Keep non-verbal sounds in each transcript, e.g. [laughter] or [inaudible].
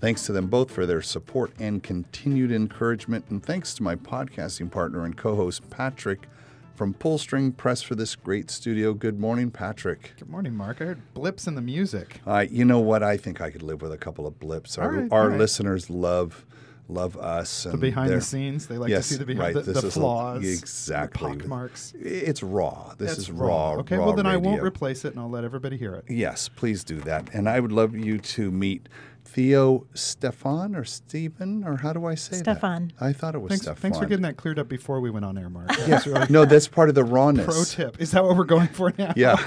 Thanks to them both for their support and continued encouragement, and thanks to my podcasting partner and co host, Patrick from Pullstring Press, for this great studio. Good morning, Patrick. Good morning, Mark. I heard blips in the music. Uh, you know what? I think I could live with a couple of blips. Our, right, our right. listeners love love us. The behind the scenes, they like yes, to see the behind right. the, the is a- flaws, exactly. the marks. It's raw. This That's is raw. Okay, raw well then I won't replace it, and I'll let everybody hear it. Yes, please do that. And I would love you to meet Theo Stefan or Stephen or how do I say Stefan. that? I thought it was Thanks, Stefan. thanks for getting that cleared up before we went on air, Mark. Yeah. Uh, really no, that's part of the rawness. pro tip. Is that what we're going for now? Yeah. [laughs]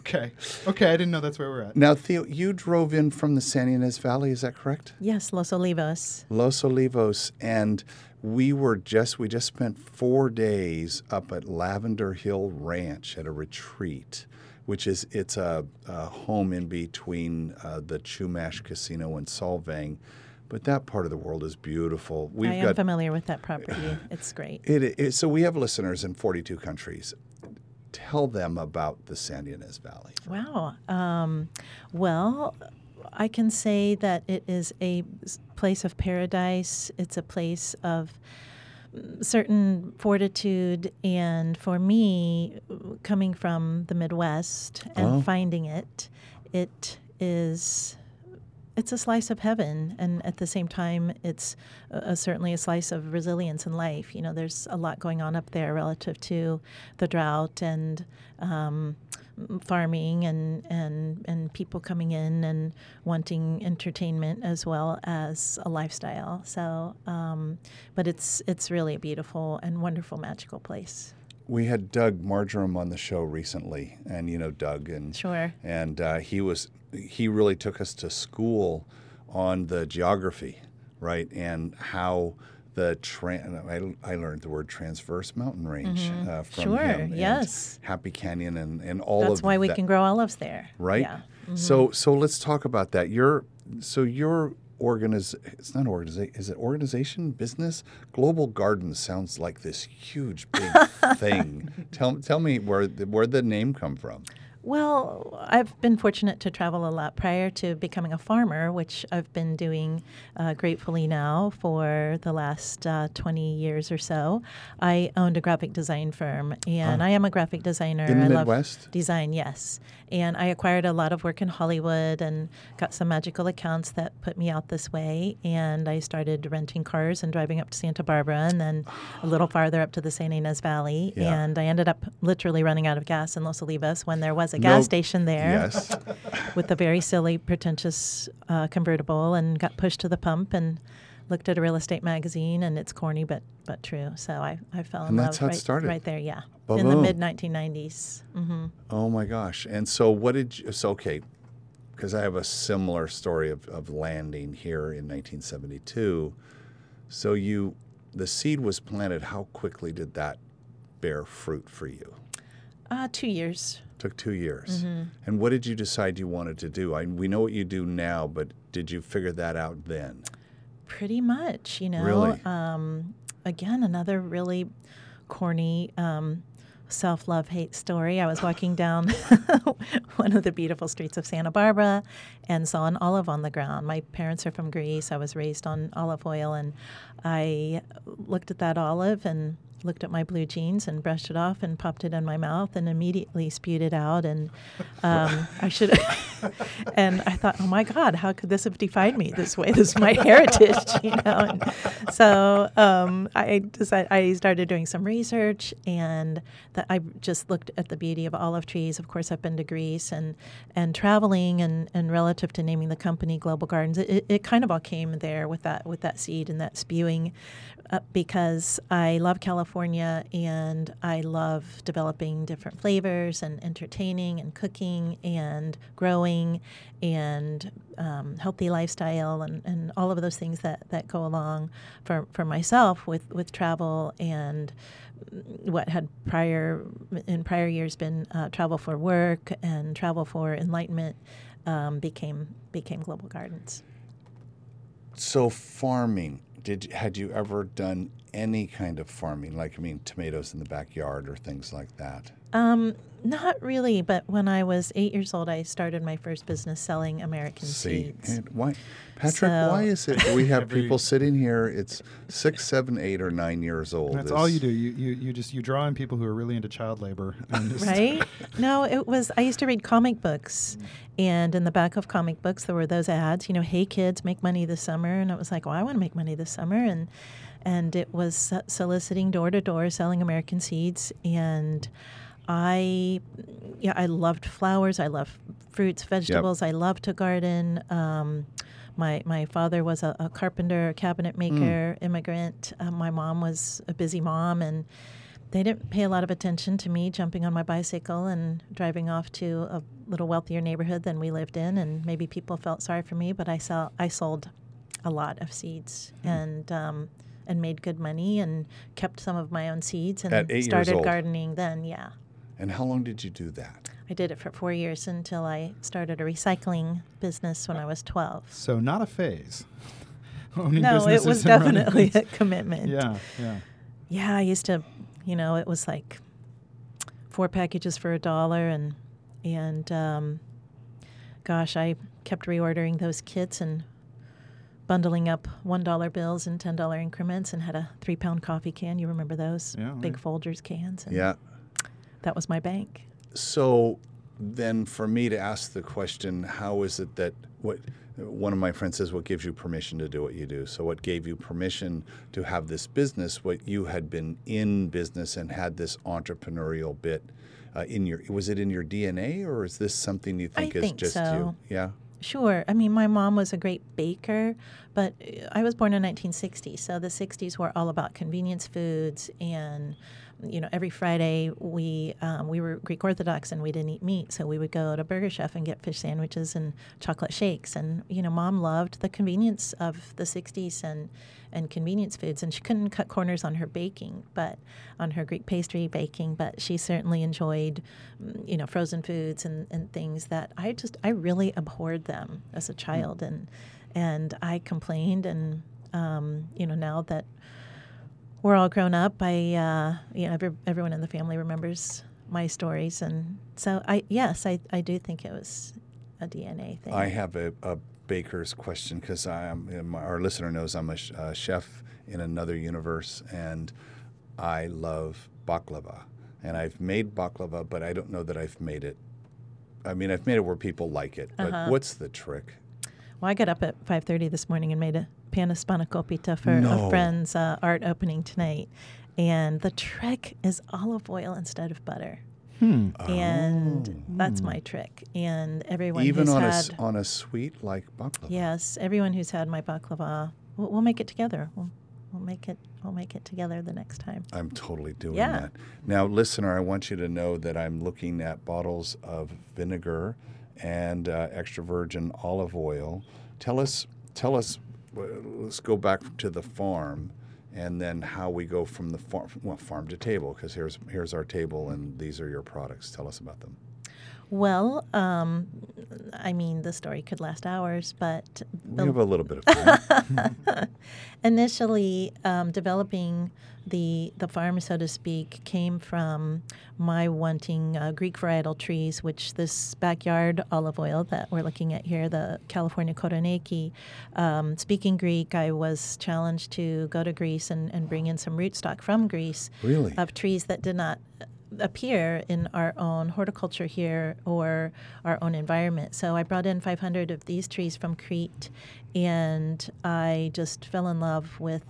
Okay. Okay, I didn't know that's where we're at. now, Theo, you drove in from the Santa Ynez Valley, is that correct? Yes, Los Olivos. Los Olivos, and we were just we just spent four days up at Lavender Hill Ranch at a retreat, which is it's a, a home in between uh, the Chumash Casino and Solvang, but that part of the world is beautiful. We've I am got familiar with that property. It's great. it, it, so we have listeners in 42 countries. Tell them about the Santa Ynez Valley. Wow. Um, well, I can say that it is a place of paradise. It's a place of certain fortitude. And for me, coming from the Midwest and Oh. finding it, it is. It's a slice of heaven, and at the same time, it's uh, certainly a slice of resilience in life. You know, there's a lot going on up there relative to the drought and um, farming and, and, and people coming in and wanting entertainment as well as a lifestyle. So, um, but it's it's really a beautiful and wonderful, magical place. We had Doug Margerum on the show recently, and you know Doug, and Sure. and uh, he was he really took us to school on the geography, right, and how the tran I, I learned the word transverse mountain range uh, from Mm-hmm. Sure, him. and yes. Happy Canyon and and all of That's why we that, can grow olives there. right. Yeah. Mm-hmm. So so let's talk about that. Your so your organiz it's not organization is it organization business global gardens sounds like this huge big [laughs] thing tell tell me where the, where the name come from Well, I've been fortunate to travel a lot prior to becoming a farmer, which I've been doing uh, gratefully now for the last uh, 20 years or so. I owned a graphic design firm, and I am a graphic designer. In the I Midwest? love design, yes. And I acquired a lot of work in Hollywood and got some magical accounts that put me out this way. And I started renting cars and driving up to Santa Barbara and then a little farther up to the Santa Ynez Valley. Yeah. And I ended up literally running out of gas in Los Olivos when there was a gas No- station there yes [laughs] with a very silly, pretentious uh, convertible and got pushed to the pump and looked at a real estate magazine and it's corny but but true. So I, I fell in And love that's how it right, started. right there, yeah. In the mid 1990s. hmm Oh my gosh. And so what did you, so okay, because I have a similar story of, of landing here in 1972. So you, the seed was planted. How quickly did that bear fruit for you? Uh, two years. Took two years. Mm-hmm. And what did you decide you wanted to do? I, we know what you do now, but did you figure that out then? Pretty much, you know. Really? Um, again, another really corny um, self love hate story. I was walking [laughs] down [laughs] one of the beautiful streets of Santa Barbara and saw an olive on the ground. My parents are from Greece. I was raised on olive oil, and I looked at that olive and looked at my blue jeans and brushed it off and popped it in my mouth and immediately spewed it out and um, I should [laughs] and I thought oh my god how could this have defined me this way? This is my [laughs] heritage [laughs] you know? And so um, I decided I started doing some research and that I just looked at the beauty of olive trees of course I've been to Greece and and traveling and, and relative to naming the company Global Gardens it, it kind of all came there with that with that seed and that spewing uh, because I love California California, and I love developing different flavors and entertaining and cooking and growing and um, healthy lifestyle and, and all of those things that, that go along for, for myself with, with travel and what had prior in prior years been uh, travel for work and travel for enlightenment um, became became Global Gardens. So farming, did had you ever done any kind of farming, like I mean, tomatoes in the backyard or things like that? Um, not really, but when I was eight years old, I started my first business selling American See, seeds. and why, Patrick? So- why is it we [laughs] have Every- people sitting here? It's six, seven, eight, or nine years old. That's It's- all you do. You, you you just you draw in people who are really into child labor. And just, Right? No, it was. I used to read comic books, and in the back of comic books there were those ads. You know, hey kids, make money this summer, and it was like, well, I want to make money this summer, and and it was soliciting door to door, selling American seeds, and I, yeah, I loved flowers. I love fruits, vegetables. I love to garden. Um, my my father was a, a carpenter, a cabinet maker, immigrant. Uh, my mom was a busy mom, and they didn't pay a lot of attention to me jumping on my bicycle and driving off to a little wealthier neighborhood than we lived in, and maybe people felt sorry for me. But I sell I sold a lot of seeds and um, and made good money and kept some of my own seeds and At eight years started gardening then. Yeah, And how long did you do that? I did it for four years until I started a recycling business when I was twelve. So not a phase. [laughs] No, it was definitely a commitment. Yeah, yeah. Yeah, I used to, you know, it was like four packages for a dollar, and and um, gosh, I kept reordering those kits and bundling up one dollar bills in ten dollar increments, and had a three pound coffee can. You remember those Yeah, big yeah. Folgers cans? And Yeah. That was my bank. So then, for me to ask the question, how is it that what one of my friends says, what gives you permission to do what you do? So, what gave you permission to have this business? What you had been in business and had this entrepreneurial bit uh, in your was it in your DNA or is this something you think is think just so. you? Yeah. Sure. I mean, my mom was a great baker, but I was born in 1960, so the 60s were all about convenience foods, and you know, every Friday we um, we were Greek Orthodox and we didn't eat meat, so we would go to Burger Chef and get fish sandwiches and chocolate shakes, and you know, mom loved the convenience of the 60s and and convenience foods, and she couldn't cut corners on her baking, but on her Greek pastry baking, but she certainly enjoyed, mm, you know, frozen foods and, and things that I just I really abhorred them as a child, and and I complained, and um, you know now that we're all grown up, I uh, you know every, everyone in the family remembers my stories, and so I yes I I do think it was a DNA thing. I have a, a baker's question because I am our listener knows I'm a sh- uh, chef in another universe, and I love baklava, and I've made baklava, but I don't know that I've made it. I mean, I've made it where people like it, but Uh-huh. what's the trick? Well, I got up at 5:30 this morning and made a pan of for No. a friend's uh, art opening tonight. And the trick is olive oil instead of butter. Hmm. And that's my trick. And everyone Oh. Even who's on a had s- on a sweet like baklava. yes, everyone who's had my baklava, we'll, we'll make it together. We'll, we'll make it. We'll make it together the next time. I'm totally doing Yeah. that. Now, listener, I want you to know that I'm looking at bottles of vinegar and uh, extra virgin olive oil. Tell us, tell us. Let's go back to the farm, and then how we go from the farm, well, farm to table. Because here's here's our table, and these are your products. Tell us about them. Well, um, I mean, the story could last hours, but We have a little bit of time. [laughs] initially um, developing the the farm, so to speak, came from my wanting uh, Greek varietal trees, which this backyard olive oil that we're looking at here, the California Koroneiki. Um, speaking Greek, I was challenged to go to Greece and, and bring in some rootstock from Greece Really? of trees that did not appear in our own horticulture here or our own environment. So I brought in 500 of these trees from Crete, and I just fell in love with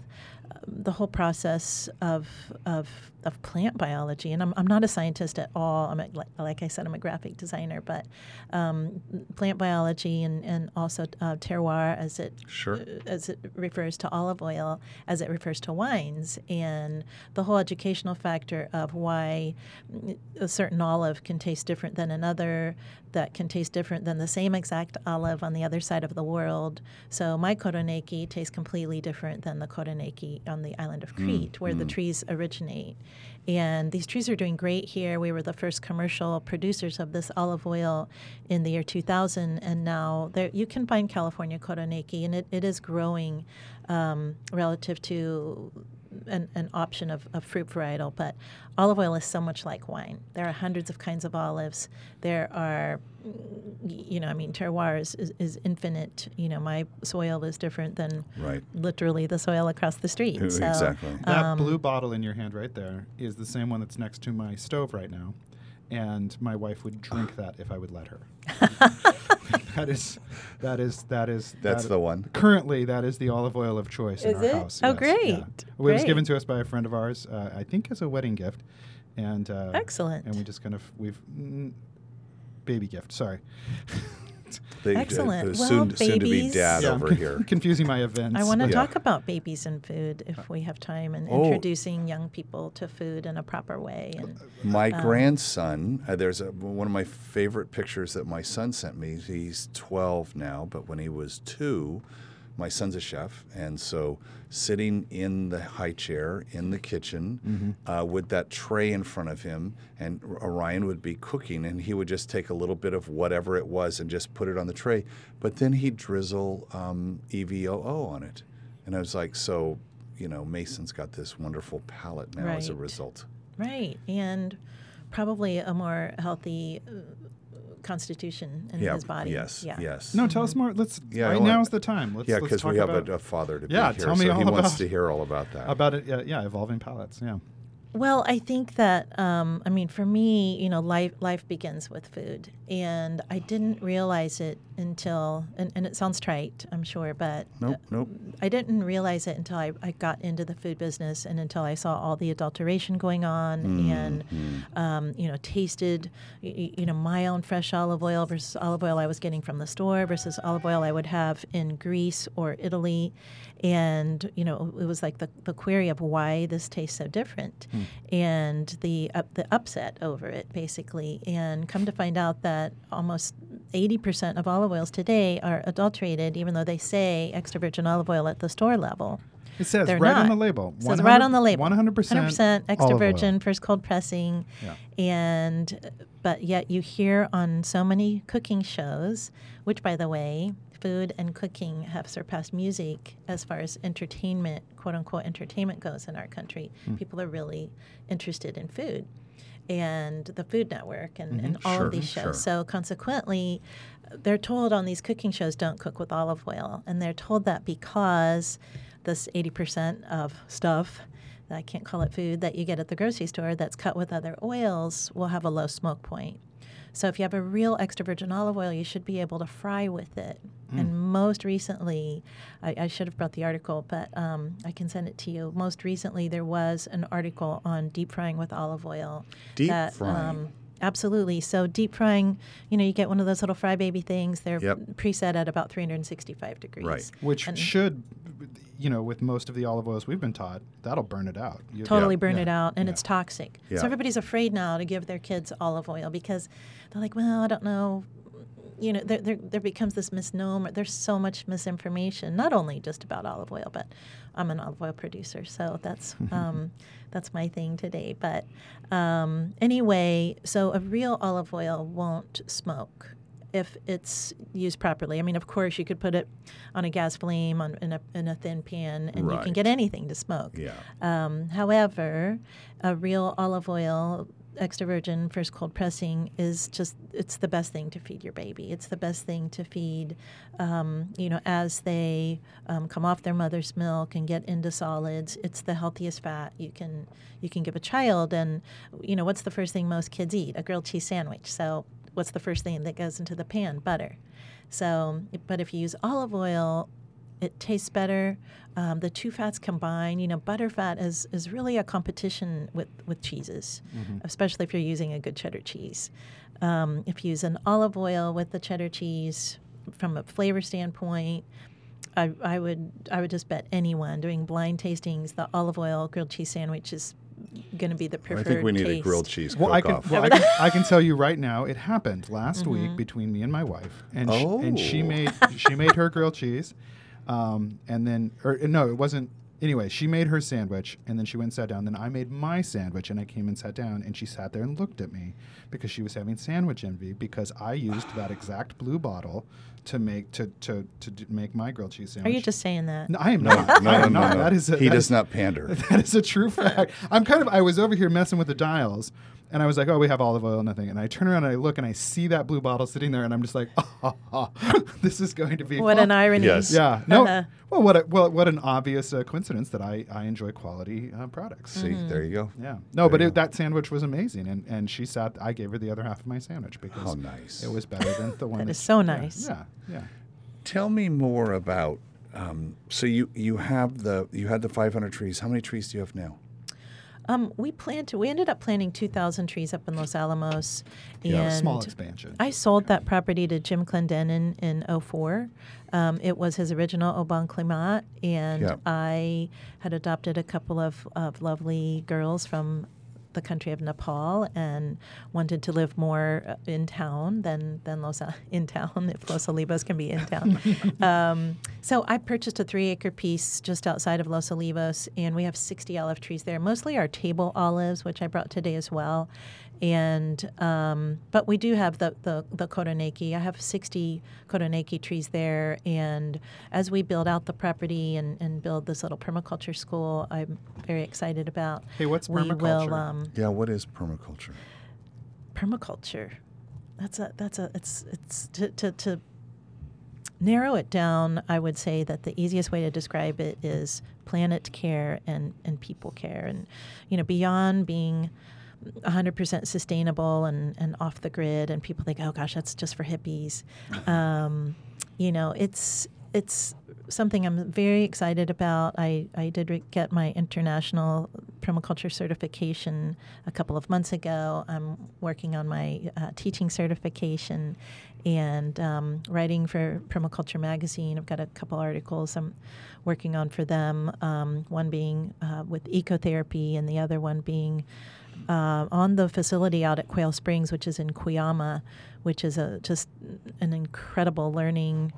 the whole process of of of plant biology, and I'm, I'm not a scientist at all. I'm a, like, like I said, I'm a graphic designer, but um, plant biology and and also uh, terroir as it Sure. as it refers to olive oil, as it refers to wines, and the whole educational factor of why a certain olive can taste different than another, that can taste different than the same exact olive on the other side of the world. So my Koroneiki tastes completely different than the Koroneiki on the island of Crete, where the trees originate. And these trees are doing great here. We were the first commercial producers of this olive oil in the year 2000, and now there, you can find California Koroneiki, and it, it is growing um, relative to an, an option of, of fruit varietal. But olive oil is so much like wine. There are hundreds of kinds of olives. There are, you know, I mean, terroir is, is, is infinite. You know, my soil is different than Right. literally the soil across the street. So, Exactly. That um, blue bottle in your hand right there is the same one that's next to my stove right now. And my wife would drink that if I would let her. [laughs] that is, that is, that is. That's that- the one. Currently, that is the olive oil of choice in Is our it? house. Oh, yes, great, yeah. It was given to us by a friend of ours, uh, I think as a wedding gift, and uh, Excellent. And we just kind of we've mm, baby gift. Sorry. [laughs] The, uh, Excellent. the Well, soon, soon to be babies- dad Yeah, over con- here. [laughs] confusing my events. I want to Yeah. talk about babies and food if we have time and Oh. introducing young people to food in a proper way. And My Um, grandson, uh, there's a, one of my favorite pictures that my son sent me. He's 12 now, but when he was two, my son's a chef. And so sitting in the high chair in the kitchen uh, with that tray in front of him, and Orion would be cooking, and he would just take a little bit of whatever it was and just put it on the tray. But then he'd drizzle um, EVOO on it. And I was like, so, you know, Mason's got this wonderful palate now as a result. right, and probably a more healthy uh, constitution in Yeah, his body. Yes, yeah. yes. No, tell us more. Let's. Yeah, right now is the time. Let's, yeah, let's because we have about, a, a father to Yeah, be here, tell me so all he wants to hear all about that. about it. Yeah, yeah, evolving palates. Yeah. Well, I think that um, I mean, for me, you know, life life begins with food, and I didn't realize it until, and, and it sounds trite, I'm sure, but nope, nope. I didn't realize it until I, I got into the food business and until I saw all the adulteration going on and, um, you know, tasted, you know, my own fresh olive oil versus olive oil I was getting from the store versus olive oil I would have in Greece or Italy. And, you know, it was like the, the query of why this tastes so different hmm. and the, up the upset over it, basically. And come to find out that almost 80% of olive oils today are adulterated, even though they say extra virgin olive oil at the store level. It says right on the label. It says right on the label. 100%, 100% extra virgin, first cold pressing. Yeah. And, but yet you hear on so many cooking shows, which by the way, food and cooking have surpassed music as far as entertainment, quote unquote, entertainment goes in our country. Hmm. People are really interested in food and the Food Network and, and all Mm-hmm. Sure, of these shows. sure. So consequently, they're told on these cooking shows don't cook with olive oil, and they're told that because this 80% of stuff I can't call it food that you get at the grocery store that's cut with other oils will have a low smoke point. So if you have a real extra virgin olive oil, you should be able to fry with it. Mm. And most recently, I, I should have brought the article, but um, I can send it to you. Most recently, there was an article on deep frying with olive oil. Deep that, frying? Um, absolutely. So deep frying, you know, you get one of those little fry baby things. They're Yep. preset at about 365 degrees. Right. Which And- should, you know, with most of the olive oils we've been taught, that'll burn it out. You- totally Yeah. burn Yeah. it out and Yeah. it's toxic Yeah. so everybody's afraid now to give their kids olive oil because they're like well i don't know you know there, there, there becomes this misnomer there's so much misinformation not only just about olive oil but i'm an olive oil producer so that's [laughs] um, that's my thing today but um, anyway so a real olive oil won't smoke if it's used properly. I mean, of course, you could put it on a gas flame on, in, a, in a thin pan, and you can get anything to smoke. Yeah. Um, however, a real olive oil, extra virgin, first cold pressing is just, it's the best thing to feed your baby. It's the best thing to feed, um, you know, as they um, come off their mother's milk and get into solids. It's the healthiest fat you can, you can give a child. And, you know, what's the first thing most kids eat? A grilled cheese sandwich. So, what's the first thing that goes into the pan? Butter. So, but if you use olive oil, It tastes better. Um, the two fats combine. You know, butterfat is is really a competition with with cheeses, especially if you're using a good cheddar cheese. Um, if you use an olive oil with the cheddar cheese, from a flavor standpoint, I, I would I would just bet anyone doing blind tastings the olive oil grilled cheese sandwich is going to be the perfect. I think we need a grilled cheese Well, I can, cook-off. well I, can, I can tell you right now, it happened last Mm-hmm. week between me and my wife, and sh- and she Oh. made she made her grilled cheese, um, and then or no, it wasn't. Anyway, she made her sandwich, and then she went and sat down. Then I made my sandwich, and I came and sat down, and she sat there and looked at me because she was having sandwich envy because I used that exact blue bottle to make to to to make my grilled cheese sandwich. Are you just saying that? No, I am no, not. no, no, no, no. That is a, he that does is- not pander. [laughs] that is a true fact. I'm kind of. I was over here messing with the dials, and I was like, "Oh, we have olive oil, and nothing." And I turn around and I look, and I see that blue bottle sitting there, and I'm just like, [laughs] "Oh, [laughs] this is going to be What fun." an irony. Yes. Yeah. No. Uh-huh. Well, what a, well, what an obvious uh, coincidence that I I enjoy quality uh, products. See, Mm-hmm. there you go. Yeah. No, but it, that sandwich was amazing, and and she sat. I gave her the other half of my sandwich because How nice. it was better than the one. That that is so nice. Yeah. Yeah. Tell me more about. Um, so you you have the you had the 500 trees. How many trees do you have now? Um, we planted. We ended up planting 2,000 trees up in Los Alamos, Yeah, Small expansion. I sold that property to Jim Clendenen in 04. Um, it was his original Au Bon Climat, and Yeah. I had adopted a couple of, of lovely girls from the country of Nepal and wanted to live more uh, in town than, than Los [laughs] in town, if Los Olivos can be in town. [laughs] um, so I purchased a three acre piece just outside of Los Olivos, and we have 60 olive trees there, mostly our table olives, which I brought today as well and um, but we do have the the, the koroneiki. I have 60 koroneiki trees there, and as we build out the property and, and build this little permaculture school, I'm very excited about. Hey, what's we will permaculture? um, Yeah, what is permaculture? permaculture. That's a that's a it's it's to, to to narrow it down. I would say that the easiest way to describe it is planet care and and people care, and you know beyond being 100% sustainable and, and off the grid and people think oh gosh that's just for hippies. [laughs] Um, you know it's it's something i'm very excited about. I, I did re- get my international permaculture certification a couple of months ago. I'm working on my uh, teaching certification and um, writing for permaculture magazine. I've got a couple articles i'm working on for them um, one being uh, with ecotherapy and the other one being uh, on the facility out at Quail Springs, which is in Cuyama, which is a just an incredible learning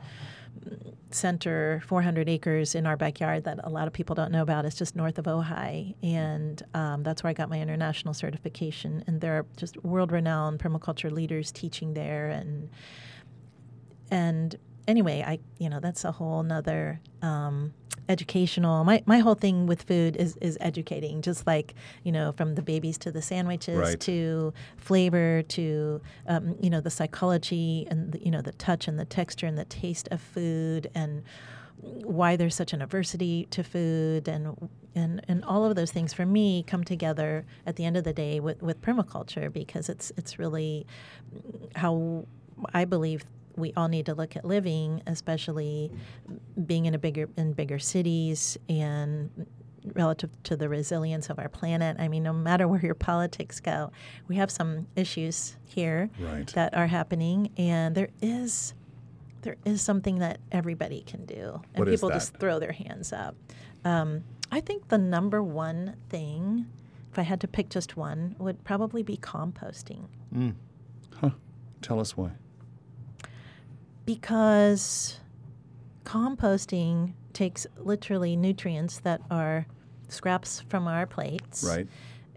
center, 400 acres in our backyard that a lot of people don't know about. It's just north of Ojai, and um, that's where I got my international certification. And there are just world-renowned permaculture leaders teaching there, and and anyway, I you know that's a whole nother um, educational. My my whole thing with food is is educating, just like you know from the babies to the sandwiches Right. to flavor to um, you know the psychology and the, you know the touch and the texture and the taste of food and why there's such an aversity to food and and and all of those things for me come together at the end of the day with, with permaculture because it's it's really how I believe we all need to look at living, especially being in a bigger in bigger cities and relative to the resilience of our planet. I mean, no matter where your politics go, we have some issues here Right. that are happening, and there is there is something that everybody can do, and What is people just throw their hands up. Um, I think the number one thing, if I had to pick just one, would probably be composting. Mm. Tell us why. Because composting takes literally nutrients that are scraps from our plates Right.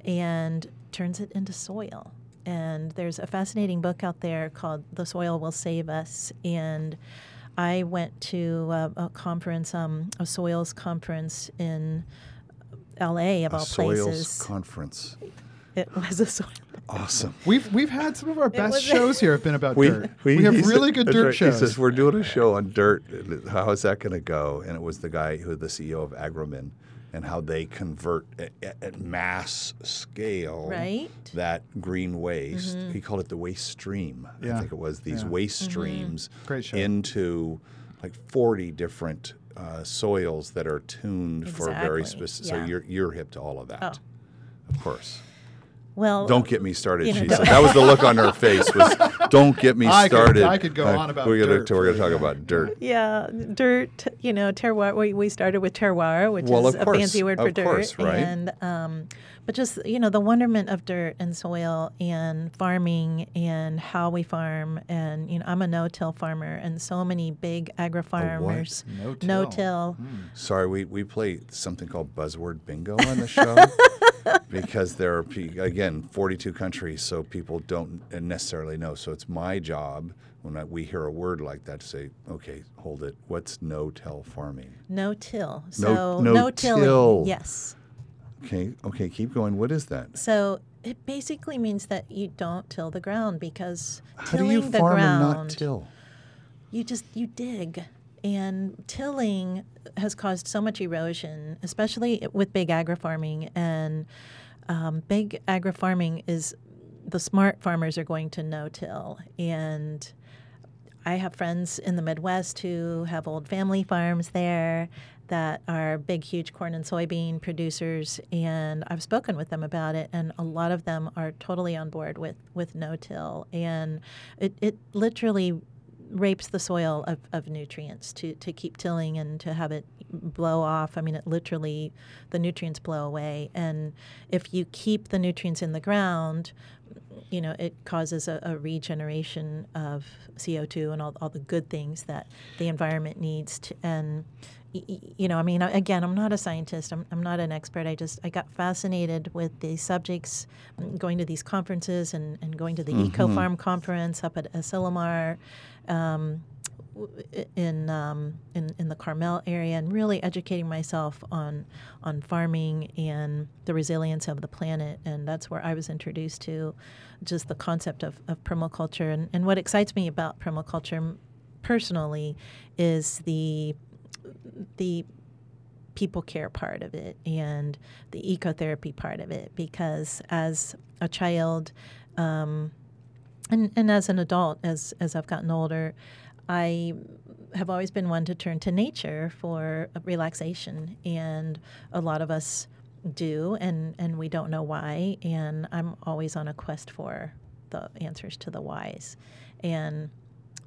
and turns it into soil. And there's a fascinating book out there called The Soil Will Save Us. And I went to a, a conference, um, a soils conference in LA, of A all soils places. conference. It was a soil. Awesome. We've we've had some of our best shows here have been about dirt. We, he have said- really good dirt right. shows. He says we're doing a show on dirt. How is that going to go? And it was the guy who, the CEO of Agromin, and how they convert at, at- at mass scale Right. that green waste. He called it the waste stream. I think it was these Yeah. waste streams Great show. into like 40 different uh, soils that are tuned for very specific. yeah. So you're you're hip to all of that, Oh. of course. Well, Don't get me started. You know, she said that was the look on her [laughs] face. Was don't get me I could- started. I could go Uh, on about we're gonna, dirt We're gonna talk about dirt. Yeah, dirt. You know, terroir. We, we started with terroir, which Well, is of a course, fancy word for of dirt, course, right. and um, but just you know the wonderment of dirt and soil and farming and how we farm. And you know, I'm a no-till farmer, and so many big agri farmers No-till. no-till. Hmm. Sorry, we, we play something called buzzword bingo on the [laughs] show because there are again 42 countries, so people don't necessarily know. So it's my job when I, we hear a word like that to say, okay, hold it. What's no-till farming? No-till. No- So no-till. no-tilling. Yes. Okay, okay, keep going. What is that? So it basically means that you don't till the ground because How do you the farm ground. and not till? you just you dig and tilling has caused so much erosion especially with big agri farming and um, big agri farming is the smart farmers are going to no till and I have friends in the Midwest who have old family farms there that are big, huge corn and soybean producers, and I've spoken with them about it, and a lot of them are totally on board with, with no-till, and it, it literally rapes the soil of, of nutrients to, to keep tilling and to have it blow off. I mean, it literally, the nutrients blow away, and if you keep the nutrients in the ground, you know, it causes a, a regeneration of CO2 and all, all the good things that the environment needs. To, and, you know, I mean, again, I'm not a scientist. I'm, I'm not an expert. I just, I got fascinated with the subjects, mm, going to these conferences and, and going to the Eco Farm conference up at Asilomar. Um, in um, in in the Carmel area and really educating myself on on farming and the resilience of the planet and that's where I was introduced to just the concept of, of permaculture and, and what excites me about permaculture personally is the the people care part of it and the ecotherapy part of it because as a child um, and, and as an adult as as I've gotten older I have always been one to turn to nature for relaxation and a lot of us do and and we don't know why and I'm always on a quest for the answers to the whys. And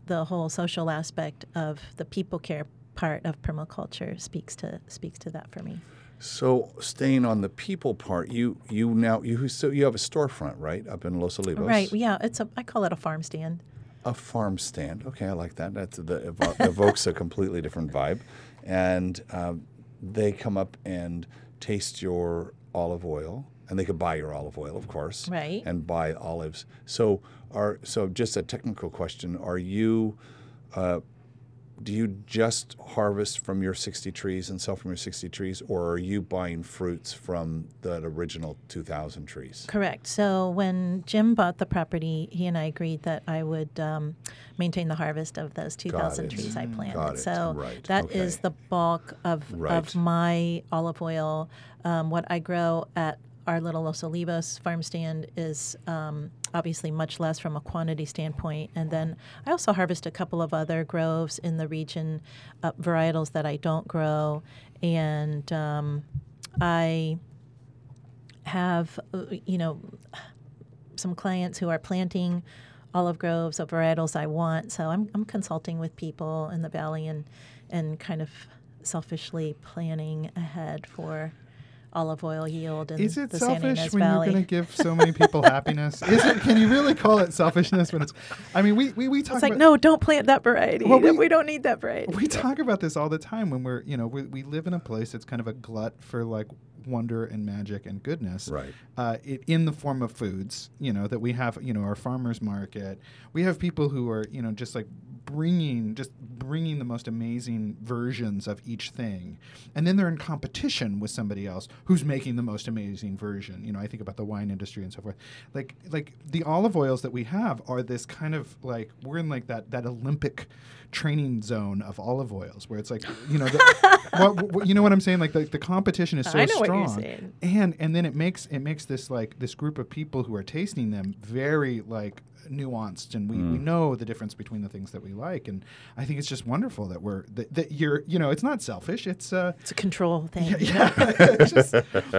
the whole social aspect of the people care part of permaculture speaks to speaks to that for me. So staying on the people part, you you now you so you have a storefront right up in Los Olivos, Right. Yeah, it's a I call it a farm stand. A farm stand. Okay, I like that. That's the evo- evokes a [laughs] completely different vibe, and um, they come up and taste your olive oil, and they could buy your olive oil, of course, Right. and buy olives. So are so just a technical question: Are you uh, do you just harvest from your 60 trees and sell from your 60 trees, or are you buying fruits from the original 2,000 trees? Correct. So when Jim bought the property, he and I agreed that I would um, maintain the harvest of those 2,000 trees I planted. Got it. So Right. that is Okay. the bulk of, Right. of my olive oil. Um, what I grow at our little Los Olivos farm stand is um, obviously much less from a quantity standpoint. And then I also harvest a couple of other groves in the region, uh, varietals that I don't grow. And um, I have, uh, you know, some clients who are planting olive groves of varietals I want. So I'm, I'm consulting with people in the valley and, and kind of selfishly planning ahead for olive oil yield in Is it the San selfish Ynez when Valley. you're going to give so many people [laughs] happiness? Is it? Can you really call it selfishness when it's? I mean, we we, we talk it's like, about, no, don't plant that variety. Well, we- we, don't need that variety. we talk about this all the time when we're you know we, we live in a place that's kind of a glut for like wonder and magic and goodness Right. uh, it, in the form of foods you know that we have you know our farmers market we have people who are you know just like bringing just bringing the most amazing versions of each thing. And then they're in competition with somebody else who's making the most amazing version. You know i think about the wine industry and so forth. Like like the olive oils that we have are this kind of like we're in like that that olympic training zone of olive oils where it's like you know the, [laughs] what, what- you know what i'm saying like the, the competition is so I know what strong you're saying. and and then it makes it makes this like this group of people who are tasting them very like nuanced and we, Mm. we know the difference between the things that we like and I think it's just wonderful that we're that, that you're you know it's not selfish it's uh It's a control [laughs] thing. yeah, yeah. [laughs] Just-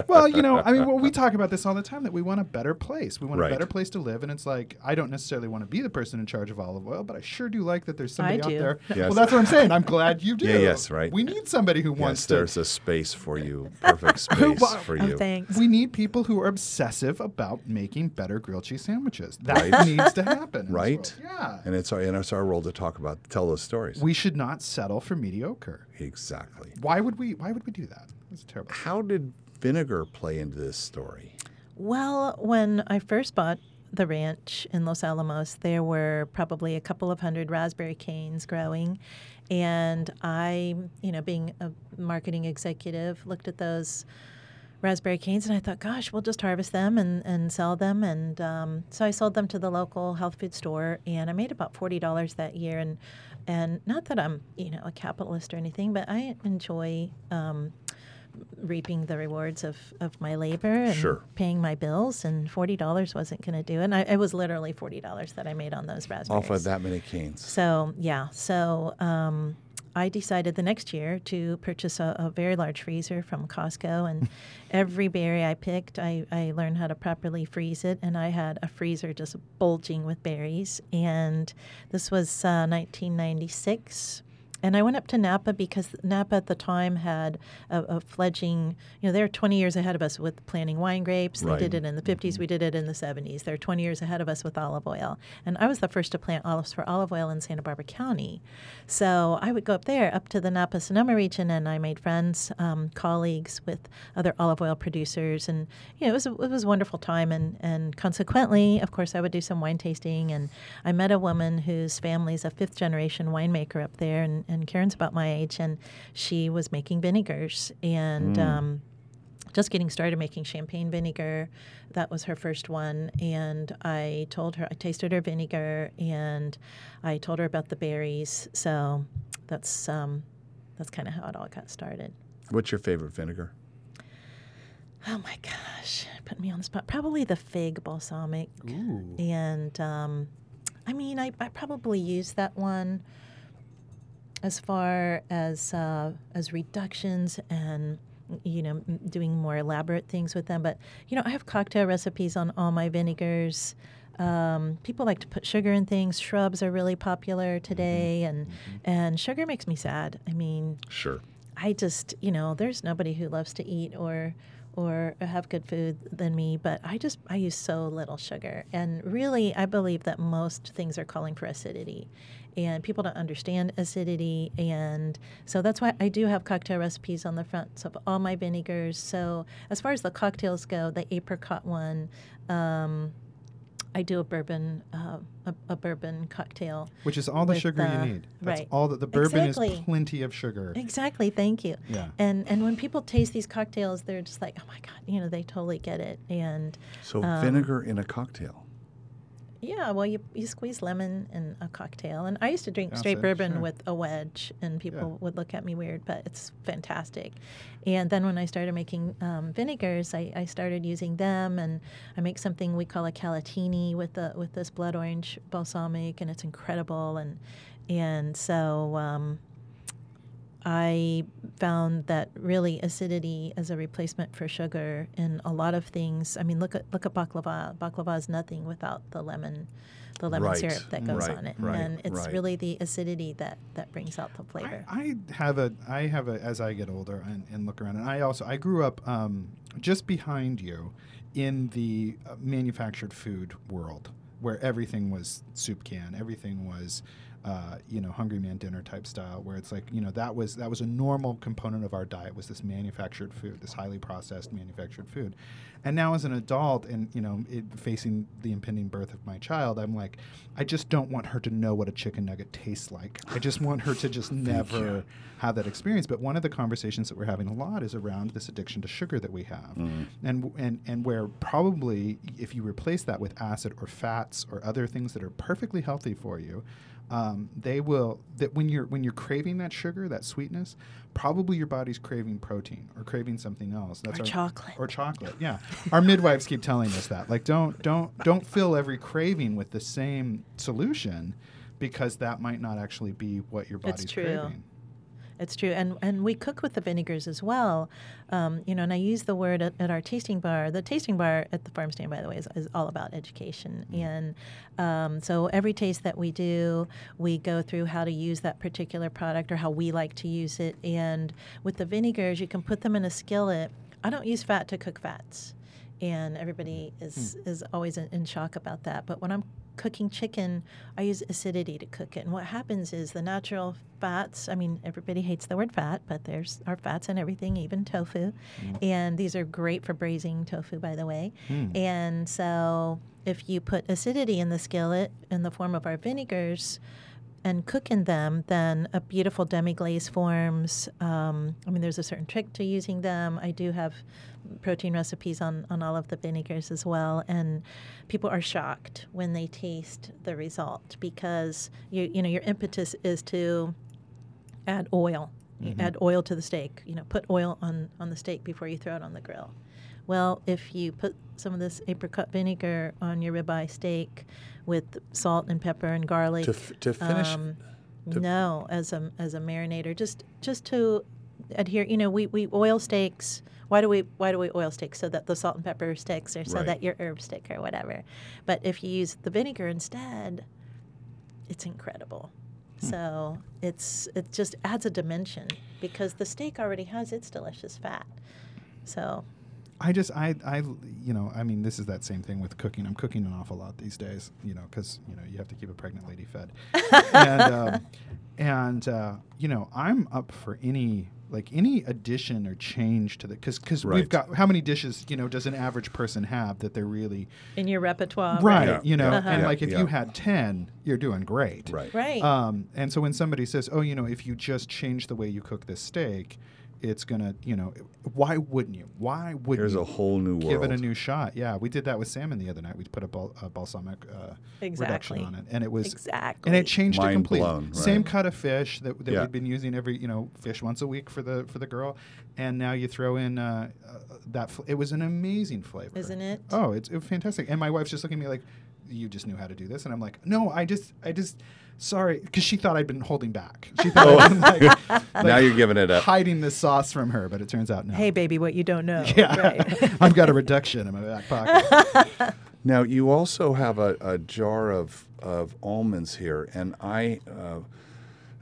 well, you know, I mean, well, we talk about this all the time that we want a better place. We want Right. a better place to live, and it's like I don't necessarily want to be the person in charge of olive oil, but I sure do like that there's somebody out do. There. [laughs] Yes. Well, that's what I'm saying. I'm glad you do. Yeah, yes, right. We need somebody who wants Yes, to. there's a space for you. Perfect [laughs] space Well, for Oh, you. thanks. we need people who are obsessive about making better grilled cheese sandwiches. That Right. needs to happen. Right? world. Yeah. And it's our, and it's our role to talk about, tell those stories. We should not settle for mediocre. exactly. Why would we? Why would we do that? It's terrible. How did vinegar play into this story? Well, when I first bought the ranch in Los Alamos, there were probably a couple of hundred raspberry canes growing. And I, you know, being a marketing executive, looked at those raspberry canes and I thought, gosh, we'll just harvest them and, and sell them. And um, so I sold them to the local health food store and I made about $40 that year. And, and not that I'm, you know, a capitalist or anything, but I enjoy um, reaping the rewards of, of my labor and Sure. paying my bills. And $40 wasn't going to do it. And I, it was literally $40 that I made on those raspberries. Off of that many canes. So yeah, so um, I decided the next year to purchase a, a very large freezer from Costco, and [laughs] every berry I picked, I, I learned how to properly freeze it, and I had a freezer just bulging with berries. And this was uh, 1996. And I went up to Napa because Napa at the time had a, a fledging, you know, they're 20 years ahead of us with planting wine grapes. Right. They did it in the 50s, we did it in the 70s. They're 20 years ahead of us with olive oil. And I was the first to plant olives for olive oil in Santa Barbara County. So I would go up there, up to the Napa Sonoma region, and I made friends, um, colleagues with other olive oil producers. And, you know, it was a, it was a wonderful time. And, and consequently, of course, I would do some wine tasting. And I met a woman whose family's a fifth generation winemaker up there. And, and Karen's about my age. And she was making vinegars. And, um, just getting started making champagne vinegar. That was her first one. And I told her, I tasted her vinegar and I told her about the berries. So that's, um, that's kind of how it all got started. What's your favorite vinegar? Oh my gosh, put me on the spot. Probably the fig balsamic. Ooh. And um, I mean, I, I probably use that one as far as uh, as reductions and you know doing more elaborate things with them. But you know, I have cocktail recipes on all my vinegars. Um, people like to put sugar in things. Shrubs are really popular today, and and sugar makes me sad. I mean, Sure. I just, you know, there's nobody who loves to eat or or have good food than me, but I just I use so little sugar. And really I believe that most things are calling for acidity. And people don't understand acidity and so that's why I do have cocktail recipes on the fronts of all my vinegars. So as far as the cocktails go, the apricot one, um, I do a bourbon, uh, a, a bourbon cocktail. Which is all the sugar uh, you need. That's right. all that the bourbon Exactly. is plenty of sugar. Exactly. Thank you. Yeah. And and when people taste these cocktails, they're just like, oh my god, you know, they totally get it. And So Um, vinegar in a cocktail. Yeah, well, you you squeeze lemon in a cocktail, and I used to drink That's straight it, bourbon sure. with a wedge, and people Yeah. would look at me weird, but it's fantastic. And then when I started making um, vinegars, I, I started using them, and I make something we call a calatini with the with this blood orange balsamic, and it's incredible. And and so. Um, I found that really acidity as a replacement for sugar in a lot of things. I mean, look at look at baklava. Baklava is nothing without the lemon, the lemon Right, syrup that goes right, on it, right, and it's right. really the acidity that that brings out the flavor. I, I have a I have a as I get older and, and look around and I also I grew up um, just behind you in the uh, manufactured food world where everything was soup can everything was uh, you know hungry man dinner type style where it's like you know that was that was a normal component of our diet was this manufactured food this highly processed manufactured food. And now as an adult and you know it, facing the impending birth of my child i'm like i just don't want her to know what a chicken nugget tastes like. I just want her to just [laughs] never have that experience. But one of the conversations that we're having a lot is around this addiction to sugar that we have. And and and where probably if you replace that with acid or fats or other things that are perfectly healthy for you um, they will that when you're when you're craving that sugar, that sweetness, probably your body's craving protein or craving something else. That's Or our- chocolate. Or chocolate. Yeah, our midwives keep telling us that. Like, don't don't don't fill every craving with the same solution, because that might not actually be what your body's It's true. craving. It's true, and and we cook with the vinegars as well. Um, you know, and I use the word at, at our tasting bar. The tasting bar at the farm stand, by the way, is, is all about education. And um, so every taste that we do, we go through how to use that particular product or how we like to use it. And with the vinegars, you can put them in a skillet. I don't use fat to cook fats, and everybody is is always in, in shock about that. But when I'm cooking chicken, I use acidity to cook it. And what happens is the natural fats, I mean, everybody hates the word fat, but there's our fats in everything, even tofu. Mm. And these are great for braising tofu, by the way. Hmm. And so if you put acidity in the skillet in the form of our vinegars, and cook in them, then a beautiful demi glaze forms. Um, I mean, there's a certain trick to using them. I do have protein recipes on, on all of the vinegars as well, and people are shocked when they taste the result because you you know your impetus is to add oil, You add oil to the steak. You know, put oil on on the steak before you throw it on the grill. Well, if you put some of this apricot vinegar on your ribeye steak with salt and pepper and garlic, To, f- to finish, um, to- no, as a as a marinator, just just to adhere. You know, we, we oil steaks. Why do we why do we oil steaks so that the salt and pepper sticks, or so Right. that your herb stick, or whatever? But if you use the vinegar instead, it's incredible. Hmm. So it's it just adds a dimension because the steak already has its delicious fat. So I just, I, I, you know, I mean, this is that same thing with cooking. I'm cooking an awful lot these days, you know, because you know you have to keep a pregnant lady fed, [laughs] and um, and uh, you know, I'm up for any like any addition or change to the because because Right. we've got how many dishes you know does an average person have that they're really in your repertoire, right, Yeah, you know, yeah, and yeah, like if yeah. you had ten, you're doing great, right. Right. um, and so when somebody says, "Oh, you know, if you just change the way you cook this steak, it's gonna, you know, why wouldn't you? Why wouldn't Here's you a whole new give world. it a new shot?" Yeah, we did that with salmon the other night. We put a, bal- a balsamic uh, reduction on it, and it was exactly. and it changed it Mind completely. blown, Same cut of fish that, that Yeah. we'd been using every, you know, fish once a week for the for the girl, and now you throw in uh, uh, that. Fl- it was an amazing flavor, Isn't it? Oh, it's, it's fantastic. And my wife's just looking at me like, "You just knew how to do this," and I'm like, "No, I just, I just." Sorry, because she thought I'd been holding back. She thought I'd been [laughs] like, now you're giving it a. hiding the sauce from her, but it turns out no. Hey, baby, what you don't know. [laughs] yeah, Right. [laughs] I've got a reduction in my back pocket. Now you also have a, a jar of, of almonds here, and I, uh,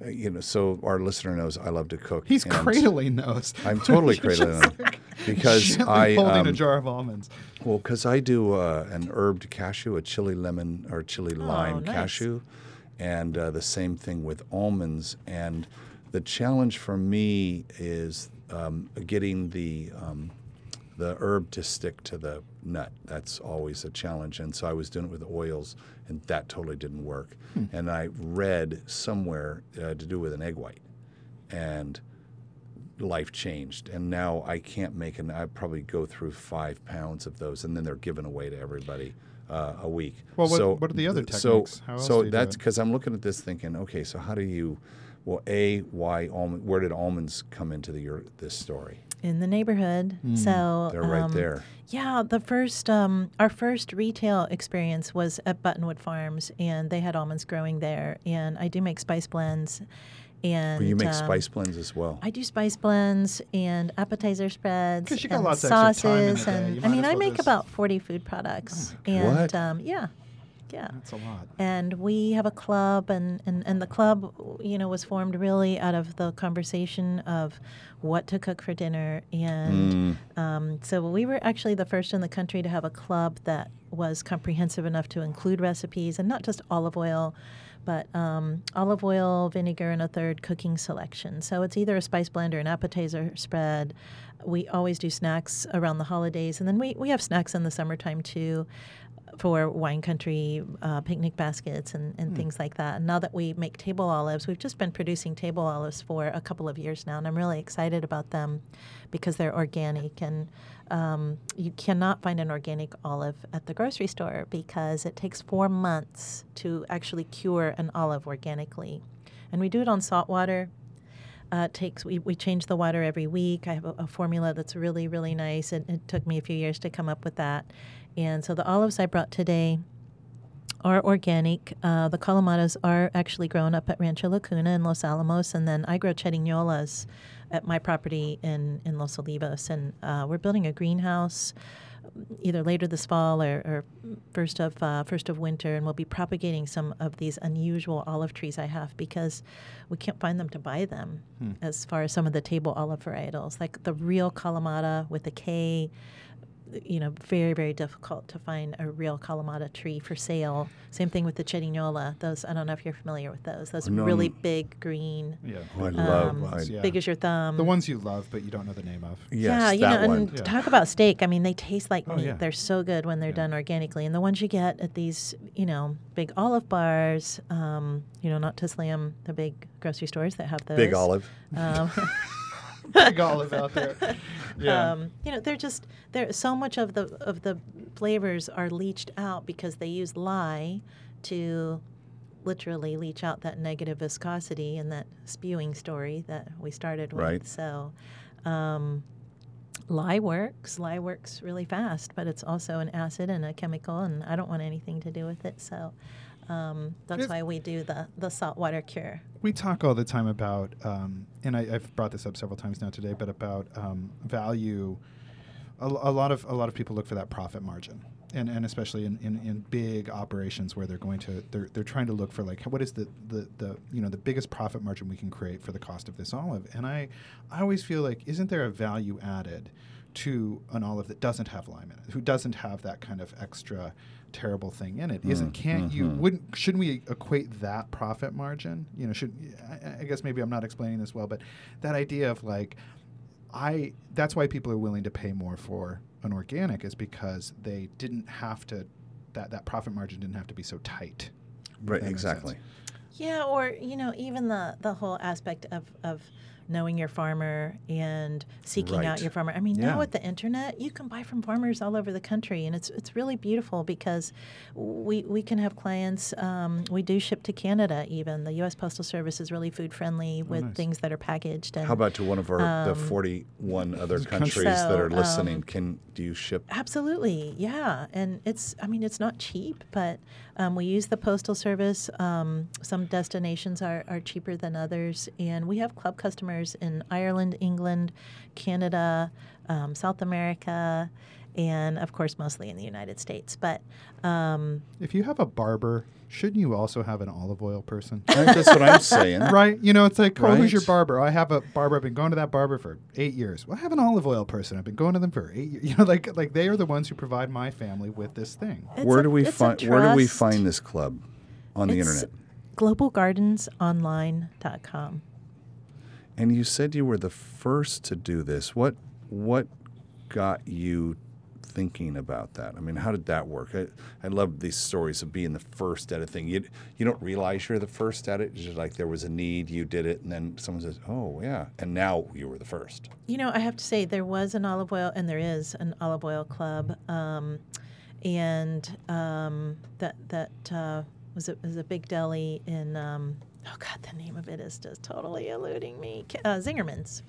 you know, so our listener knows I love to cook. He's cradling those. I'm totally cradling them like because gently I holding a um, jar of almonds. Well, because I do uh, an herbed cashew, a chili lemon or chili lime Oh, nice. cashew, and uh, the same thing with almonds. And the challenge for me is um, getting the um, the herb to stick to the nut. That's always a challenge. And so I was doing it with oils, and that totally didn't work. And I read somewhere uh, to do with an egg white, and life changed and now i can't make an i probably go through five pounds of those and then they're given away to everybody uh, a week Well, what- so what are the other so techniques? How else so do you that's because i'm looking at this thinking okay so how do you well a why almond where did almonds come into the your this story in the neighborhood. So Hmm, they're right um, there Yeah, the first um, our first retail experience was at Buttonwood Farms, and they had almonds growing there. And I do make spice blends, and Well, you make um, spice blends as well I do spice blends and appetizer spreads 'Cause you got and lots of sauces, time in the day. and You I mean as I make just- about forty food products, Oh and What? Um, yeah, yeah. That's a lot. And we have a club, and, and, and the club, you know, was formed really out of the conversation of what to cook for dinner. And Mm. um, so we were actually the first in the country to have a club that was comprehensive enough to include recipes and not just olive oil, but um, olive oil, vinegar, and a third cooking selection. So it's either a spice blend or an appetizer spread. We always do snacks around the holidays, and then we, we have snacks in the summertime too for wine country uh, picnic baskets and, and things like that. And now that we make table olives, we've just been producing table olives for a couple of years now, and I'm really excited about them because they're organic. And um, you cannot find an organic olive at the grocery store because it takes four months to actually cure an olive organically. And we do it on salt water. Uh, takes we, we change the water every week. I have a, a formula that's really really nice, and it took me a few years to come up with that. And so the olives I brought today are organic. Uh, the Kalamatas are actually grown up at Rancho Lacuna in Los Alamos, and then I grow Cerignolas at my property in, in Los Olivos. And uh, we're building a greenhouse either later this fall or, or first of uh, first of winter, and we'll be propagating some of these unusual olive trees I have because we can't find them to buy them. As far as some of the table olive varietals, like the real Kalamata with a K, you know, very very difficult to find a real Kalamata tree for sale. Same thing with the Cerignola. Those I don't know if you're familiar with those. Those No, really big green, Yeah. Oh, I love. Um, I, Yeah. big as your thumb. The ones you love, but you don't know the name of. yes, yeah, you that know, one. and Yeah. talk about steak. I mean, they taste like Oh, meat. yeah. They're so good when they're Yeah. done organically. And the ones you get at these, you know, big olive bars, um, you know, not to slam the big grocery stores that have those. Big olive. Um, [laughs] [laughs] Big olive out there. Yeah. um, you know, they're just there. So much of the of the flavors are leached out because they use lye to literally leach out that negative viscosity and that spewing story that we started with. Right. So, um, lye works. Lye works really fast, but it's also an acid and a chemical, and I don't want anything to do with it. So. Um, that's It's- why we do the, the saltwater cure. we talk all the time about, um, and I, I've brought this up several times now today, but about um, value. A, a lot of a lot of people look for that profit margin, and, and especially in, in, in big operations where they're going to they're, they're trying to look for like what is the, the, the you know the biggest profit margin we can create for the cost of this olive, and I I always feel like isn't there a value added to an olive that doesn't have lime in it, who doesn't have that kind of extra terrible thing in it? Isn't can't you mhm. wouldn't shouldn't we equate that profit margin? You know, should I, I guess maybe I'm not explaining this well, but that idea of like I that's why people are willing to pay more for an organic is because they didn't have to that that profit margin didn't have to be so tight. Right, That makes sense. exactly. Yeah, or you know, even the the whole aspect of of knowing your farmer and seeking Right. out your farmer. I mean, Yeah. now with the internet, you can buy from farmers all over the country, and it's it's really beautiful because we we can have clients. Um, we do ship to Canada. Even the U.S. Postal Service is really food friendly with Oh, nice. things that are packaged. And How about to one of our the Um, 41 other countries. countries that are listening? um, Can do you ship? Absolutely, yeah, and it's I mean it's not cheap, but um, we use the postal service. Um, some destinations are, are cheaper than others, and we have club customers in Ireland, England, Canada, um, South America, and of course mostly in the United States. But um, If you have a barber, shouldn't you also have an olive oil person? [laughs] That's what I'm saying. right? You know, it's like, oh, who's your barber? I have a barber. I've been going to that barber for eight years. Well, I have an olive oil person. I've been going to them for eight years. [laughs] You know, like like they are the ones who provide my family with this thing. it's Where a- do we it's find Where do we find this club on the internet? globalgardensonline.com. And you said you were the first to do this. What what got you thinking about that? I mean, how did that work? I, I love these stories of being the first at a thing. You you don't realize you're the first at it. It's just like there was a need, you did it, and then someone says, "Oh, yeah," and now you were the first. You know, I have to say there was an olive oil, and there is an olive oil club, um, and um, that that uh, was a, was a big deli in. Um, oh God, the name of it is just totally eluding me. Uh, Zingerman's.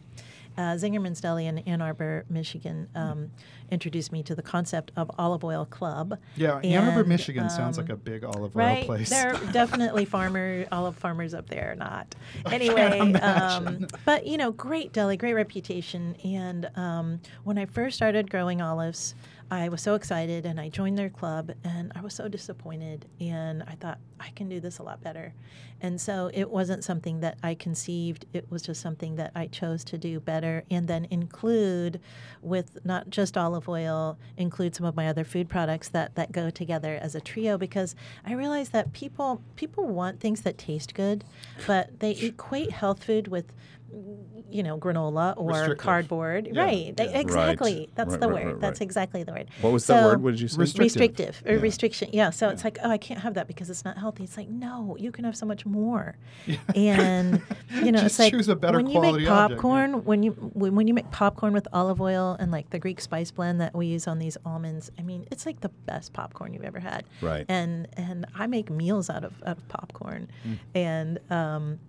Uh, Zingerman's Deli in Ann Arbor, Michigan, um, introduced me to the concept of olive oil club. Yeah, Ann Arbor, And, Michigan sounds like um, a big olive oil Right, place. there are [laughs] definitely farmer olive farmers up there. Not anyway, um, but you know, great deli, great reputation. And um, when I first started growing olives, I was so excited, and I joined their club, and I was so disappointed. And I thought I can do this a lot better. And so it wasn't something that I conceived. It was just something that I chose to do better, and then include with not just olive oil, include some of my other food products that that go together as a trio. Because I realized that people people want things that taste good, but they equate health food with you know, granola or cardboard. Yeah, Right. Yeah. Exactly. Right. That's Right, the right, word. That's exactly the word. What was so, that word? What did you say? Restrict- restrictive or Yeah. restriction. Yeah. So it's like, oh, I can't have that because it's not healthy. It's like, no, you can have so much more. [laughs] And you know, [laughs] it's like choose a better when you quality make object, popcorn, when you when, when you make popcorn with olive oil and like the Greek spice blend that we use on these almonds, I mean, it's like the best popcorn you've ever had. Right. And and I make meals out of out of popcorn, Mm. and um,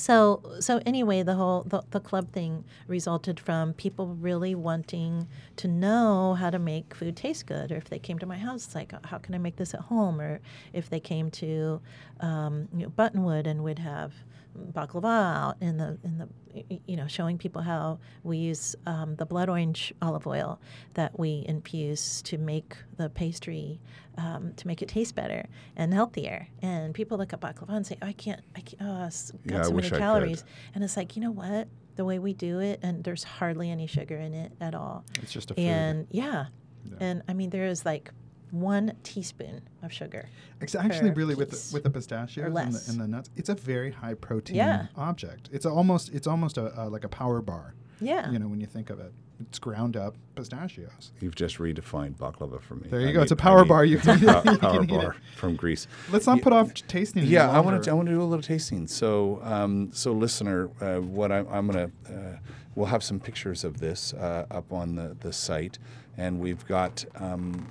so so anyway the whole the, the club thing resulted from people really wanting to know how to make food taste good. Or if they came to my house it's like how can i make this at home? Or if they came to um, you know, buttonwood and would have baklava out in the in the you know showing people how we use um, the blood orange olive oil that we infuse to make the pastry um, to make it taste better and healthier and people look at baklava and say I can't I can't oh, it's got Yeah, so many calories and it's like you know what the way we do it and there's hardly any sugar in it at all It's just a food. and yeah. Yeah. and I mean there is like one teaspoon of sugar Ex- Actually, per really, with the, with the pistachios and the, and the nuts, it's a very high protein Yeah. object. It's almost it's almost a, a like a power bar. yeah You know, when you think of it, it's ground up pistachios. You've just redefined baklava for me. There you I go. It's a need- I power need bar. You [laughs] can, pow- you power can eat it. bar from Greece. Let's not Yeah, put off tasting. any Yeah, I want to. I want to do a little tasting. So, um, so listener, uh, what I'm, I'm gonna, uh, we'll have some pictures of this uh, up on the, the site, and we've got um,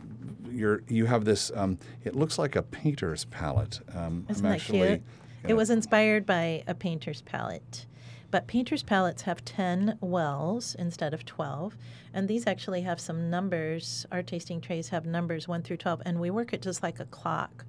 your. You have this. Um, it looks like a painter's palette. Um, Isn't I'm that actually, cute? It was inspired by a painter's palette. But painter's palettes have 10 wells instead of 12. And these actually have some numbers. Our tasting trays have numbers 1 through 12. And we work it just like a clock.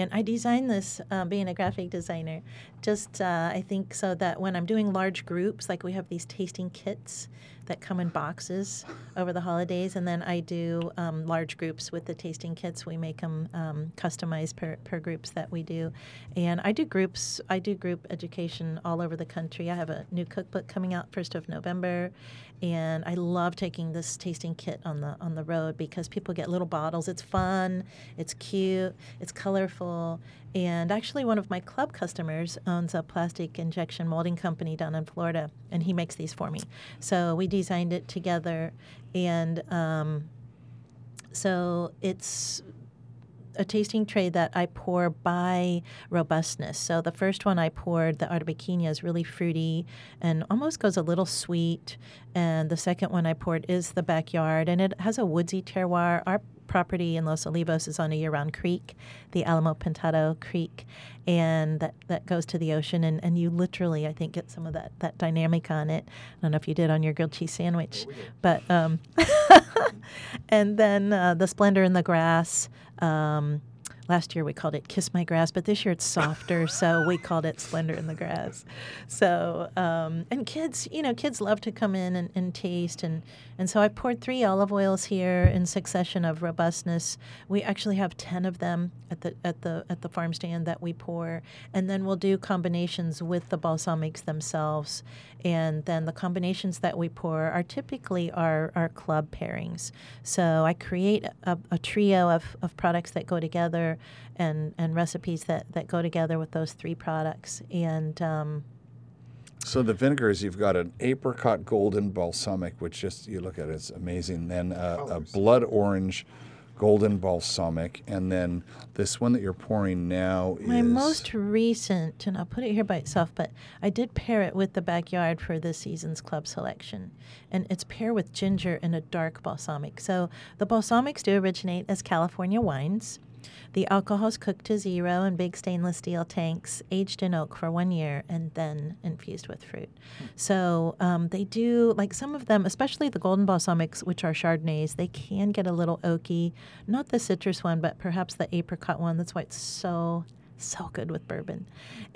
And I designed this, uh, being a graphic designer, just uh, I think so that when I'm doing large groups, like we have these tasting kits that come in boxes over the holidays, and then I do um, large groups with the tasting kits. We make them um, customized per, per groups that we do, and I do groups. I do group education all over the country. I have a new cookbook coming out first of November, and I love taking this tasting kit on the on the road because people get little bottles. It's fun, it's cute, it's colorful, and actually one of my club customers owns a plastic injection molding company down in Florida, and he makes these for me. So we designed it together, and um, so it's a tasting tray that I pour by robustness. So the first one I poured, the Arbequina, is really fruity and almost goes a little sweet. And the second one I poured is the backyard, and it has a woodsy terroir. Our property in Los Olivos is on a year-round creek, the Alamo Pintado Creek, and that, that goes to the ocean. And, and you literally, I think, get some of that, that dynamic on it. I don't know if you did on your grilled cheese sandwich, but um, [laughs] and then uh, the splendor in the grass. Um, last year we called it Kiss My Grass, but this year it's softer, [laughs] so we called it Splendor in the Grass. So, um, and kids, you know, kids love to come in and, and taste. And, and so I poured three olive oils here in succession of robustness. We actually have 10 of them at the, at the, at the farm stand that we pour. And then we'll do combinations with the balsamics themselves. And then the combinations that we pour are typically our, our club pairings. So I create a, a trio of, of products that go together and, and recipes that, that go together with those three products. And um, So the vinegars, you've got an apricot golden balsamic, which just you look at it, it's amazing. Then uh, a blood orange golden balsamic, and then this one that you're pouring now is my most recent, and I'll put it here by itself, but I did pair it with the backyard for this season's club selection. And it's paired with ginger and a dark balsamic. So the balsamics do originate as California wines. The alcohol's cooked to zero in big stainless steel tanks, aged in oak for one year, and then infused with fruit. So um, they do, like some of them, especially the golden balsamics, which are Chardonnays, they can get a little oaky. Not the citrus one, but perhaps the apricot one. That's why it's so so good with bourbon.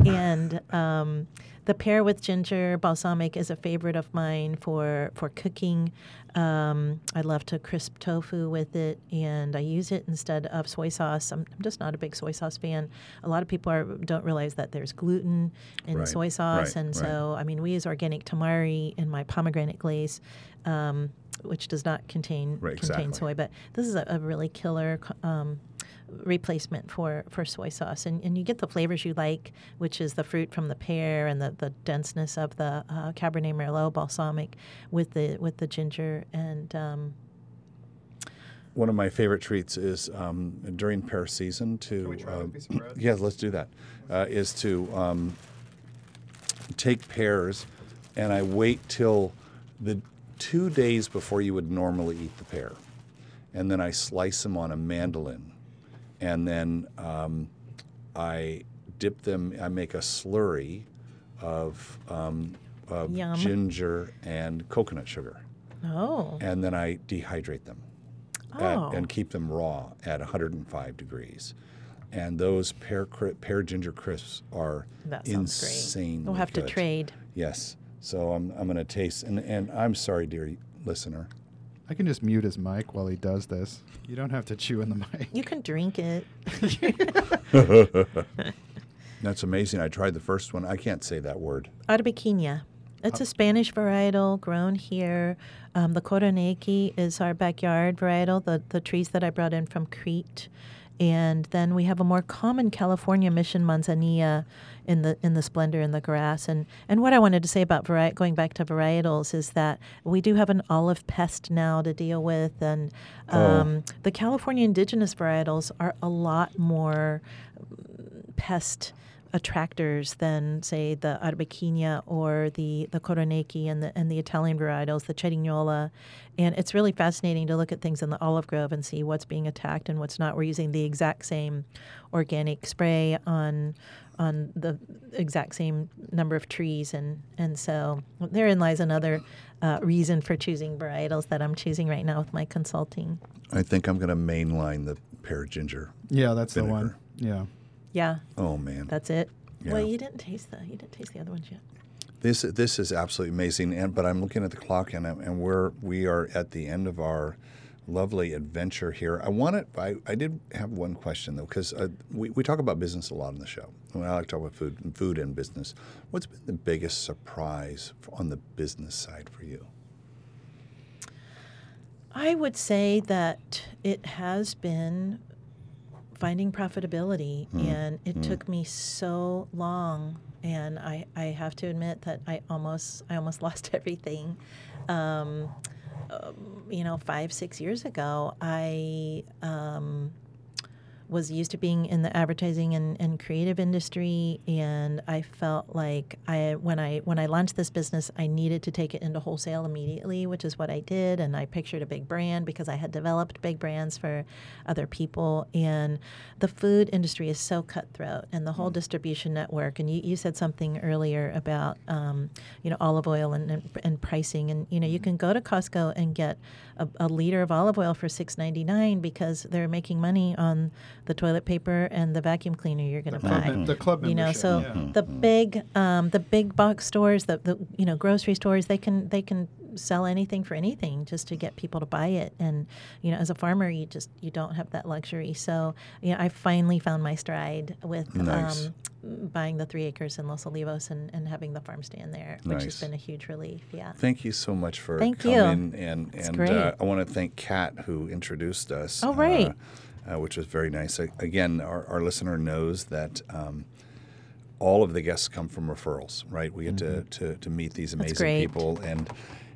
And um, the pear with ginger balsamic is a favorite of mine for for cooking. Um, I love to crisp tofu with it, and I use it instead of soy sauce. I'm, I'm just not a big soy sauce fan. A lot of people are, don't realize that there's gluten in Right, soy sauce, right, and right. so I mean we use organic tamari in my pomegranate glaze. Um, which does not contain contain exactly. soy, but this is a, a really killer um, replacement for, for soy sauce. And, and you get the flavors you like, which is the fruit from the pear and the, the denseness of the uh, Cabernet Merlot balsamic with the with the ginger and um, One of my favorite treats is um, during pear season to. Can we try uh, a piece of bread? yeah, let's do that. Uh, is to um, take pears, and I wait till the two days before you would normally eat the pear, and then I slice them on a mandolin, and then um, I dip them. I make a slurry of, um, of ginger and coconut sugar, oh and then I dehydrate them oh at, and keep them raw at 105 degrees. And those pear pear ginger crisps are insane. great. We'll have to trade. Yes. So I'm, I'm going to taste, and, and I'm sorry, dear listener. I can just mute his mic while he does this. You don't have to chew in the mic. You can drink it. [laughs] That's amazing. I tried the first one. I can't say that word. Arbequina. It's a Spanish varietal grown here. Um, the Koroneiki is our backyard varietal, the, the trees that I brought in from Crete. And then we have a more common California Mission manzanilla in the in the splendor in the grass. And and what I wanted to say about going back to varietals is that we do have an olive pest now to deal with, and um, the California indigenous varietals are a lot more pest attractors than say the Arbequina or the the Koroneiki and the and the Italian varietals, the Cerignola, and it's really fascinating to look at things in the olive grove and see what's being attacked and what's not. We're using the exact same organic spray on on the exact same number of trees, and and so therein lies another uh, reason for choosing varietals that I'm choosing right now with my consulting. I think I'm going to mainline the pear ginger. Yeah, that's the one. Yeah. Yeah, Oh man, that's it. Well, you didn't taste the you didn't taste the other ones yet. this this is absolutely amazing. And but I'm looking at the clock, and I'm- and we're we are at the end of our lovely adventure here. I wanted I, I did have one question though because uh, we we talk about business a lot on the show. When I like to talk about food food and business. What's been the biggest surprise on the business side for you? I would say that it has been finding profitability, and it took me so long. And I, I have to admit that I almost I almost [laughs] lost everything. Um, um, you know, five six years ago, I um, was used to being in the advertising and, and creative industry and I felt like I when I when I launched this business I needed to take it into wholesale immediately which is what I did and I pictured a big brand because I had developed big brands for other people and the food industry is so cutthroat and the whole distribution network and you, you said something earlier about um, you know olive oil and, and, and pricing and you know you can go to Costco and get a, a liter of olive oil for six ninety nine because they're making money on the toilet paper and the vacuum cleaner you're going to buy. mem- the club You know, so yeah. the big um, the big box stores, the, the you know grocery stores, they can they can sell anything for anything just to get people to buy it. And you know, as a farmer, you just you don't have that luxury. So you know, I finally found my stride with Nice. um, buying the three acres in Los Olivos and, and having the farm stand there, which Nice. has been a huge relief. Yeah. Thank you so much for Thank you. coming and and uh, I want to thank Kat who introduced us. Oh, right. uh, uh, which was very nice. Again, our, our listener knows that um, all of the guests come from referrals, right? We get to, to, to meet these amazing people, and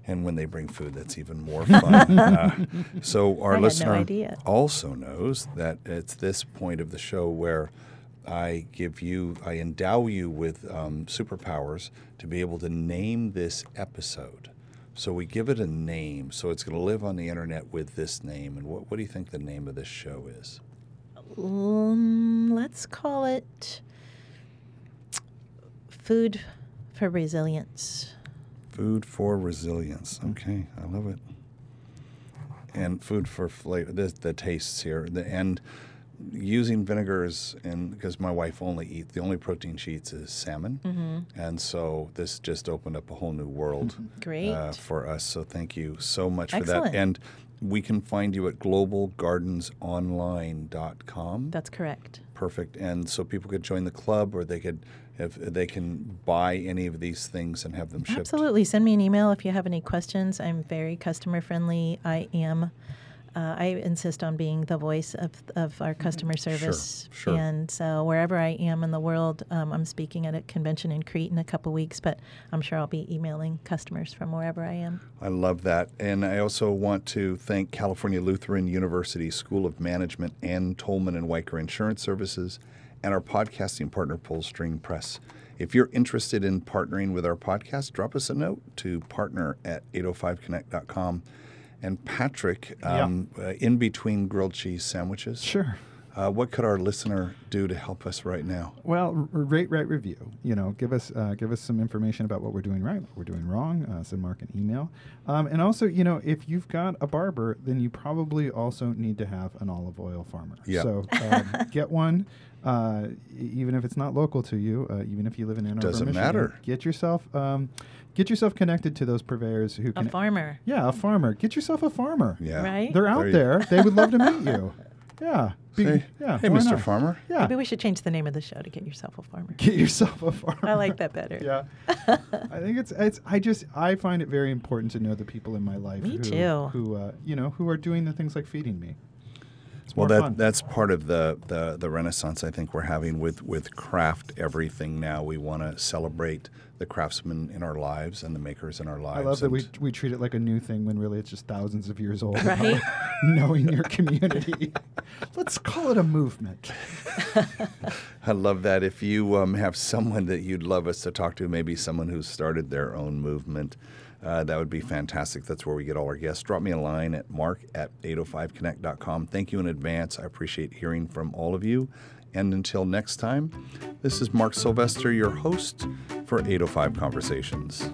and when they bring food, that's even more fun. [laughs] uh, so our had no listener also knows that it's this point of the show where I give you, I endow you with um, superpowers to be able to name this episode. So we give it a name, so it's going to live on the internet with this name. And what, what do you think the name of this show is? Um, let's call it food for resilience. Food for resilience. Okay, I love it. And food for flavor. The, the tastes here. The and using vinegars and because my wife only eats the only protein she eats is salmon, and so this just opened up a whole new world [laughs] Great. uh, for us. So thank you so much for Excellent. that. And we can find you at globalgardensonline.com. That's correct. Perfect. And so people could join the club, or they could, if they can buy any of these things and have them shipped. Absolutely. Send me an email if you have any questions. I'm very customer friendly. I am uh, I insist on being the voice of, of our customer service. sure. sure. And so wherever I am in the world, um, I'm speaking at a convention in Crete in a couple weeks, but I'm sure I'll be emailing customers from wherever I am. I love that. And I also want to thank California Lutheran University School of Management and Tolman and Wiker Insurance Services and our podcasting partner, Pullstring Press. If you're interested in partnering with our podcast, drop us a note to partner at 805connect.com. And Patrick, um, uh, in between grilled cheese sandwiches, Sure. uh, what could our listener do to help us right now? Well, rate, write, review. You know, give us uh, give us some information about what we're doing right, what we're doing wrong. Uh, send Mark an email, um, and also, you know, if you've got a barber, then you probably also need to have an olive oil farmer. Yeah. So [laughs] um, get one, uh, e- even if it's not local to you, uh, even if you live in Ann Arbor, Doesn't Michigan, matter. Get yourself um, get yourself connected to those purveyors who can. A can. farmer, yeah, a farmer. Get yourself a farmer. Yeah. right? They're out There there. They would love to meet you. [laughs] Yeah. Be- Say, yeah. hey, Mr. not? Farmer. Yeah. Maybe we should change the name of the show to get yourself a farmer. [laughs] Get yourself a farmer. I like that better. Yeah. I think it's it's I just I find it very important to know the people in my life Me who too. who uh, you know who are doing the things like feeding me. It's Well, that fun. that's part of the, the the renaissance I think we're having with with craft everything now. We want to celebrate the craftsmen in our lives and the makers in our lives. I love that we, we treat it like a new thing when really it's just thousands of years old. Right? [laughs] knowing your community. Let's call it a movement. [laughs] I love that. If you um, have someone that you'd love us to talk to, maybe someone who's started their own movement, uh, that would be fantastic. That's where we get all our guests. Drop me a line at mark at 805connect.com. Thank you in advance. I appreciate hearing from all of you. And until next time, this is Mark Sylvester, your host for 805 Conversations.